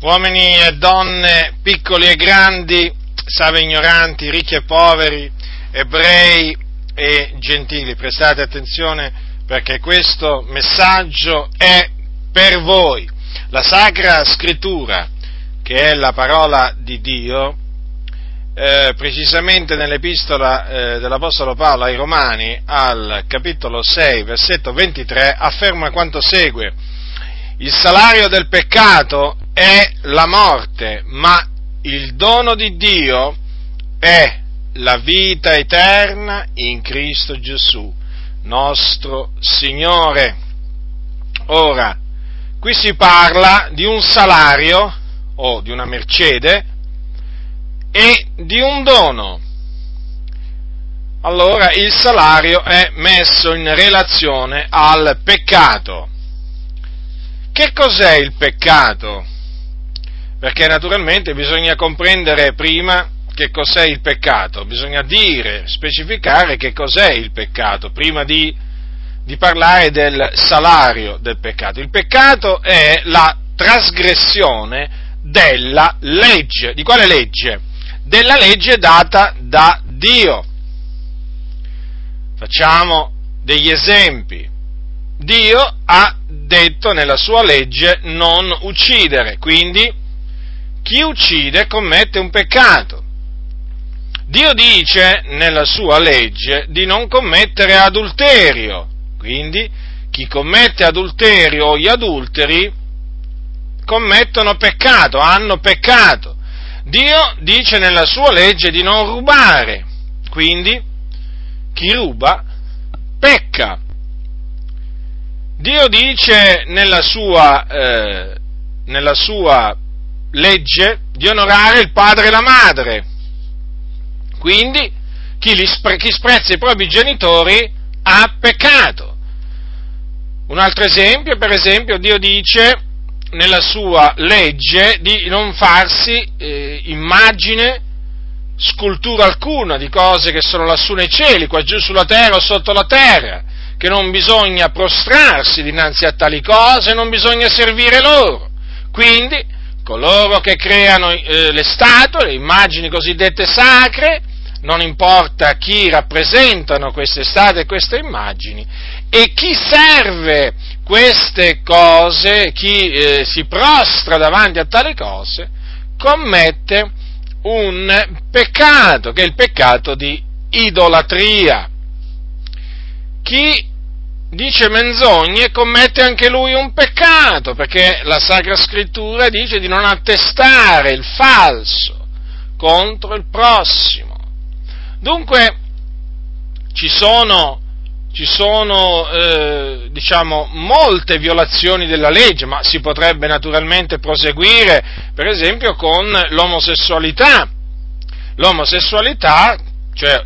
uomini e donne, piccoli e grandi, salve ignoranti, ricchi e poveri, ebrei e gentili, prestate attenzione perché questo messaggio è per voi. La Sacra Scrittura, che è la parola di Dio, eh, precisamente nell'epistola eh, dell'Apostolo Paolo ai Romani, al capitolo 6, versetto 23, afferma quanto segue. Il salario del peccato è la morte, ma il dono di Dio è la vita eterna in Cristo Gesù, nostro Signore. Ora, qui si parla di un salario o di una mercede e di un dono. Allora il salario è messo in relazione al peccato. Che cos'è il peccato? Perché naturalmente bisogna comprendere prima che cos'è il peccato, bisogna dire, specificare che cos'è il peccato, prima di, di parlare del salario del peccato. Il peccato è la trasgressione della legge. Di quale legge? Della legge data da Dio. Facciamo degli esempi. Dio ha detto nella sua legge non uccidere, quindi chi uccide commette un peccato. Dio dice nella sua legge di non commettere adulterio, quindi chi commette adulterio o gli adulteri commettono peccato, hanno peccato. Dio dice nella sua legge di non rubare, quindi chi ruba pecca. Dio dice nella sua, eh, nella sua legge di onorare il padre e la madre. Quindi chi, spre- chi sprezza i propri genitori ha peccato. Un altro esempio, per esempio, Dio dice nella sua legge di non farsi eh, immagine, scultura alcuna di cose che sono lassù nei cieli, qua giù sulla terra o sotto la terra che non bisogna prostrarsi dinanzi a tali cose, non bisogna servire loro. Quindi, coloro che creano eh, le statue, le immagini cosiddette sacre, non importa chi rappresentano queste statue e queste immagini, e chi serve queste cose, chi eh, si prostra davanti a tali cose, commette un peccato, che è il peccato di idolatria. Chi dice menzogne commette anche lui un peccato, perché la Sacra Scrittura dice di non attestare il falso contro il prossimo. Dunque ci sono, ci sono eh, diciamo, molte violazioni della legge, ma si potrebbe naturalmente proseguire, per esempio, con l'omosessualità. L'omosessualità, cioè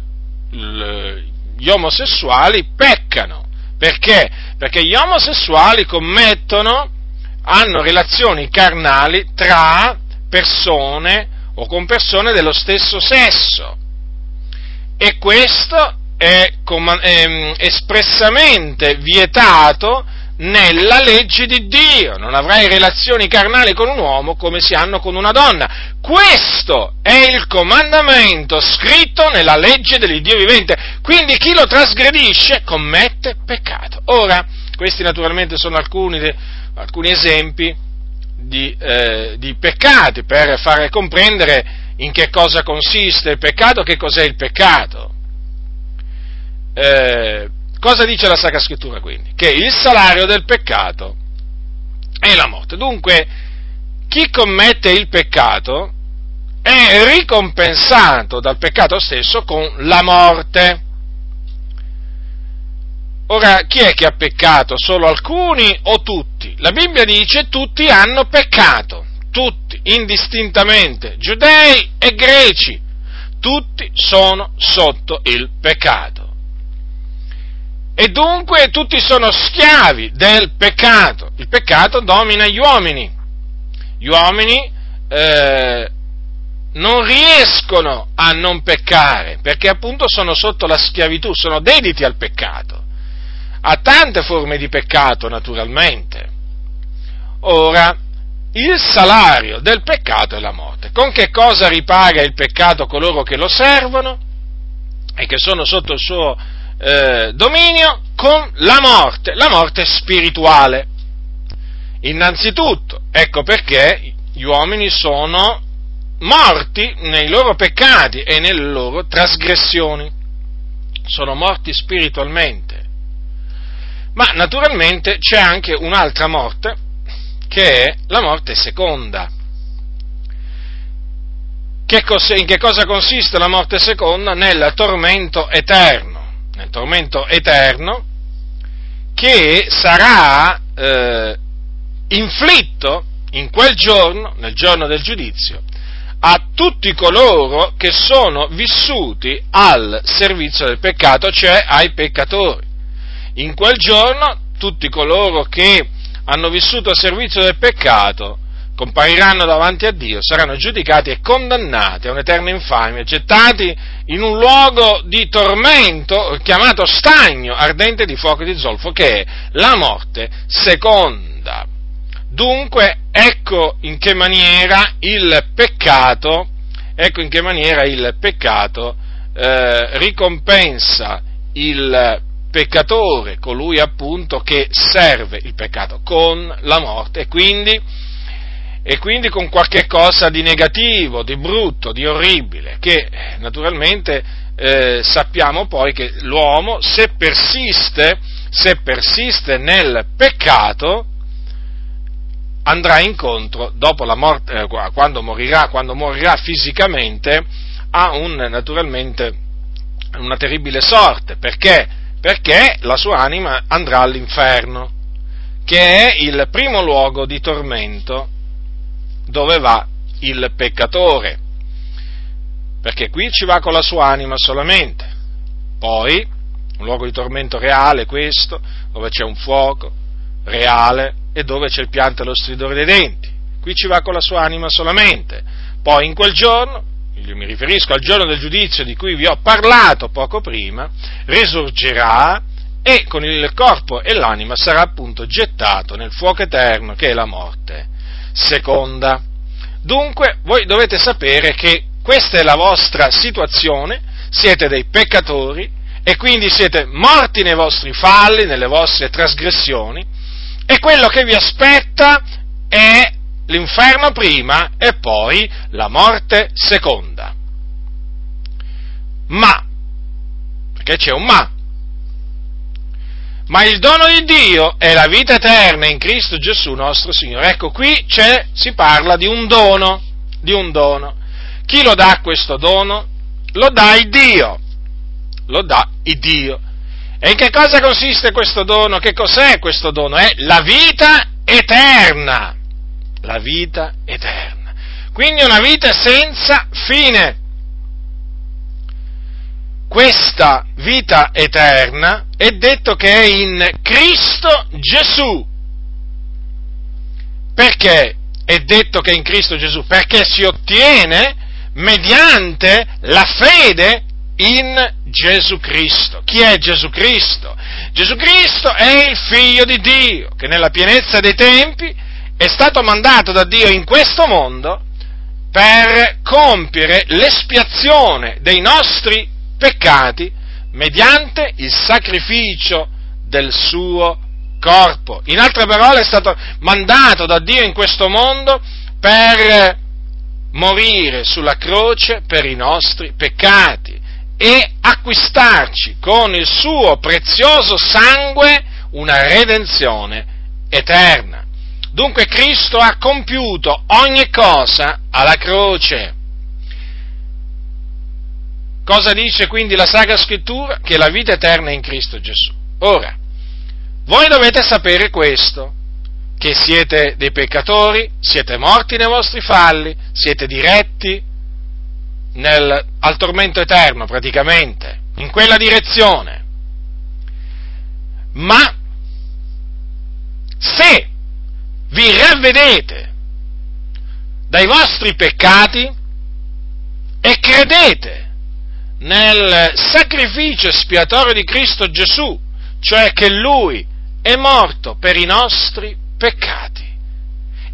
gli omosessuali peccano perché? Perché gli omosessuali commettono, hanno relazioni carnali tra persone o con persone dello stesso sesso. E questo è, è espressamente vietato nella legge di Dio, non avrai relazioni carnali con un uomo come si hanno con una donna. Questo è il comandamento scritto nella legge dell'Iddio vivente, quindi chi lo trasgredisce commette peccato. Ora, questi naturalmente sono alcuni, alcuni esempi di, eh, di peccati per fare comprendere in che cosa consiste il peccato, che cos'è il peccato. Eh, Cosa dice la Sacra Scrittura quindi? Che il salario del peccato è la morte. Dunque, chi commette il peccato è ricompensato dal peccato stesso con la morte. Ora, chi è che ha peccato? Solo alcuni o tutti? La Bibbia dice tutti hanno peccato, tutti, indistintamente, giudei e greci, tutti sono sotto il peccato e dunque tutti sono schiavi del peccato. Il peccato domina gli uomini. Gli uomini eh, non riescono a non peccare perché appunto sono sotto la schiavitù, sono dediti al peccato. A tante forme di peccato, naturalmente. Ora, il salario del peccato è la morte. Con che cosa ripaga il peccato coloro che lo servono e che sono sotto il suo eh, dominio? Con la morte, la morte spirituale. Innanzitutto, ecco perché gli uomini sono morti nei loro peccati e nelle loro trasgressioni. Sono morti spiritualmente. Ma naturalmente c'è anche un'altra morte, che è la morte seconda. Che in che cosa consiste la morte seconda? Nel tormento eterno, nel tormento eterno che sarà eh, inflitto in quel giorno, nel giorno del giudizio, a tutti coloro che sono vissuti al servizio del peccato, cioè ai peccatori. In quel giorno tutti coloro che hanno vissuto al servizio del peccato compariranno davanti a Dio, saranno giudicati e condannati a un'eterna infamia, gettati in un luogo di tormento chiamato stagno ardente di fuoco e di zolfo, che è la morte seconda. Dunque, ecco in che maniera il peccato, ecco maniera il peccato eh, ricompensa il peccatore, colui appunto che serve il peccato con la morte e quindi, e quindi con qualche cosa di negativo, di brutto, di orribile, che naturalmente eh, sappiamo poi che l'uomo se persiste, se persiste nel peccato, andrà incontro, dopo la morte, eh, quando, morirà, quando morirà fisicamente, a un, naturalmente, una terribile sorte. Perché? Perché la sua anima andrà all'inferno, che è il primo luogo di tormento dove va il peccatore. Perché qui ci va con la sua anima solamente. Poi, un luogo di tormento reale questo, dove c'è un fuoco reale, e dove c'è il pianto e lo stridore dei denti. Qui ci va con la sua anima solamente. Poi in quel giorno, io mi riferisco al giorno del giudizio di cui vi ho parlato poco prima, risorgerà e con il corpo e l'anima sarà appunto gettato nel fuoco eterno che è la morte seconda. Dunque voi dovete sapere che questa è la vostra situazione, siete dei peccatori e quindi siete morti nei vostri falli, nelle vostre trasgressioni e quello che vi aspetta è l'inferno prima e poi la morte seconda. Ma, perché c'è un ma, ma il dono di Dio è la vita eterna in Cristo Gesù nostro Signore. Ecco, qui si parla di un dono, di un dono. Chi lo dà questo dono? Lo dà il Dio, lo dà il Dio. E in che cosa consiste questo dono? Che cos'è questo dono? È la vita eterna. La vita eterna. Quindi una vita senza fine. Questa vita eterna è detto che è in Cristo Gesù. Perché è detto che è in Cristo Gesù? Perché si ottiene mediante la fede in Gesù Cristo. Chi è Gesù Cristo? Gesù Cristo è il figlio di Dio che nella pienezza dei tempi è stato mandato da Dio in questo mondo per compiere l'espiazione dei nostri peccati mediante il sacrificio del suo corpo. In altre parole è stato mandato da Dio in questo mondo per morire sulla croce per i nostri peccati e acquistarci con il suo prezioso sangue una redenzione eterna. Dunque Cristo ha compiuto ogni cosa alla croce. Cosa dice quindi la Sacra Scrittura? Che la vita eterna è in Cristo Gesù. Ora, voi dovete sapere questo, che siete dei peccatori, siete morti nei vostri falli, siete diretti nel, al tormento eterno praticamente, in quella direzione. Ma se vi ravvedete dai vostri peccati e credete nel sacrificio espiatorio di Cristo Gesù, cioè che Lui è morto per i nostri peccati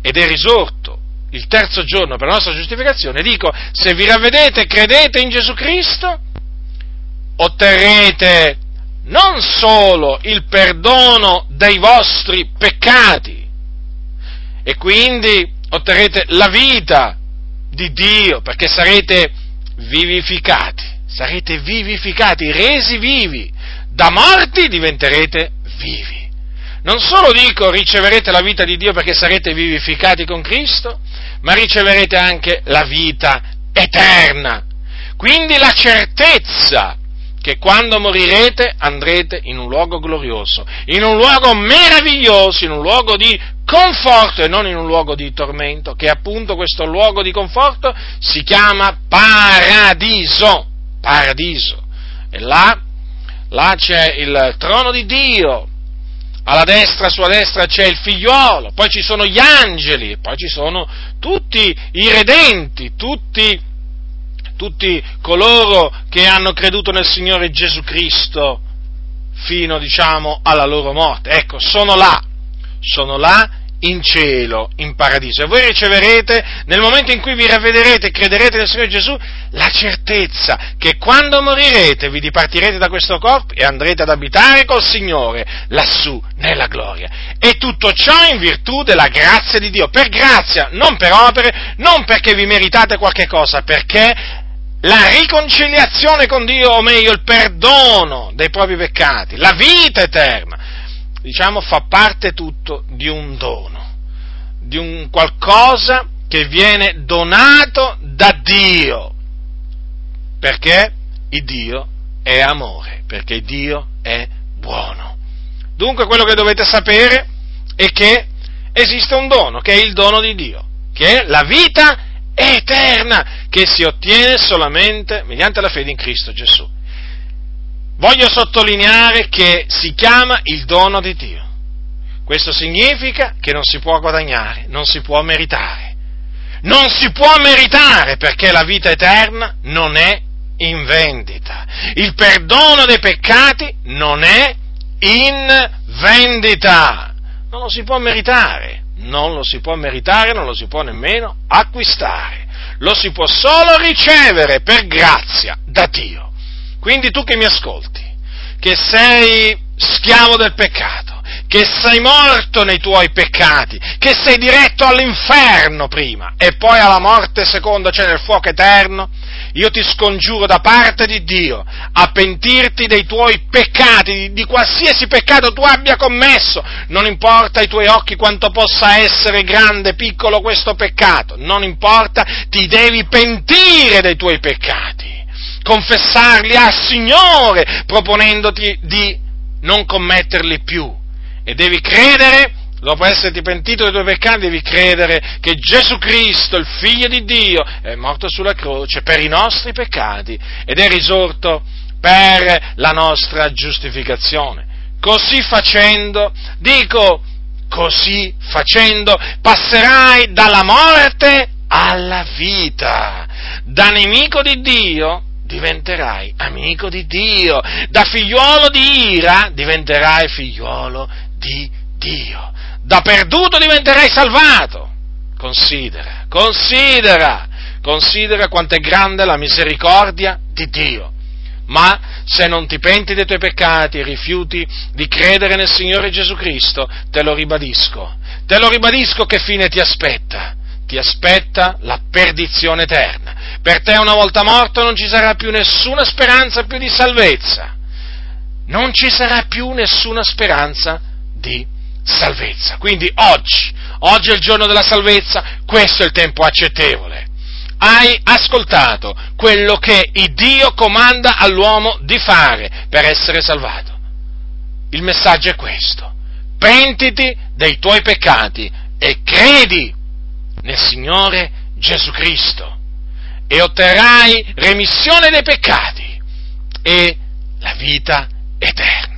ed è risorto il terzo giorno per la nostra giustificazione, dico, se vi ravvedete e credete in Gesù Cristo, otterrete non solo il perdono dei vostri peccati, e quindi otterrete la vita di Dio, perché sarete vivificati, sarete vivificati, resi vivi, da morti diventerete vivi. Non solo dico riceverete la vita di Dio perché sarete vivificati con Cristo, ma riceverete anche la vita eterna. Quindi la certezza che quando morirete andrete in un luogo glorioso, in un luogo meraviglioso, in un luogo di conforto e non in un luogo di tormento, che appunto questo luogo di conforto si chiama paradiso, paradiso. E là, là c'è il trono di Dio, alla destra, sulla destra c'è il figliuolo, poi ci sono gli angeli, poi ci sono tutti i redenti, tutti, tutti coloro che hanno creduto nel Signore Gesù Cristo fino, diciamo, alla loro morte. Ecco, sono là, sono là in cielo, in paradiso. E voi riceverete, nel momento in cui vi ravvederete e crederete nel Signore Gesù, la certezza che quando morirete vi dipartirete da questo corpo e andrete ad abitare col Signore lassù nella gloria. E tutto ciò in virtù della grazia di Dio, per grazia, non per opere, non perché vi meritate qualche cosa, perché la riconciliazione con Dio, o meglio il perdono dei propri peccati, la vita eterna, diciamo, fa parte tutto di un dono, di un qualcosa che viene donato da Dio, perché il Dio è amore, perché Dio è buono. Dunque quello che dovete sapere è che esiste un dono, che è il dono di Dio, che è la vita eterna, che si ottiene solamente mediante la fede in Cristo Gesù voglio sottolineare che si chiama il dono di Dio. Questo significa che non si può guadagnare, non si può meritare. Non si può meritare perché la vita eterna non è in vendita. Il perdono dei peccati non è in vendita. Non lo si può meritare, non lo si può meritare, non lo si può nemmeno acquistare. Lo si può solo ricevere per grazia da Dio. Quindi tu che mi ascolti, che sei schiavo del peccato, che sei morto nei tuoi peccati, che sei diretto all'inferno prima e poi alla morte seconda, cioè nel fuoco eterno, io ti scongiuro da parte di Dio a pentirti dei tuoi peccati, di, di, qualsiasi peccato tu abbia commesso, non importa ai tuoi occhi quanto possa essere grande, piccolo questo peccato, non importa, ti devi pentire dei tuoi peccati confessarli al Signore, proponendoti di non commetterli più. E devi credere, dopo esserti pentito dei tuoi peccati, devi credere che Gesù Cristo, il Figlio di Dio, è morto sulla croce per i nostri peccati ed è risorto per la nostra giustificazione. Così facendo, dico, così facendo, passerai dalla morte alla vita, da nemico di Dio diventerai amico di Dio, da figliuolo di ira diventerai figliuolo di Dio, da perduto diventerai salvato. Considera, considera, considera quanto è grande la misericordia di Dio. Ma se non ti penti dei tuoi peccati e rifiuti di credere nel Signore Gesù Cristo, te lo ribadisco, te lo ribadisco che fine ti aspetta ti aspetta la perdizione eterna. Per te una volta morto non ci sarà più nessuna speranza più di salvezza. Non ci sarà più nessuna speranza di salvezza. Quindi oggi, oggi è il giorno della salvezza, questo è il tempo accettevole. Hai ascoltato quello che Dio comanda all'uomo di fare per essere salvato. Il messaggio è questo. Pentiti dei tuoi peccati e credi nel Signore Gesù Cristo e otterrai remissione dei peccati e la vita eterna.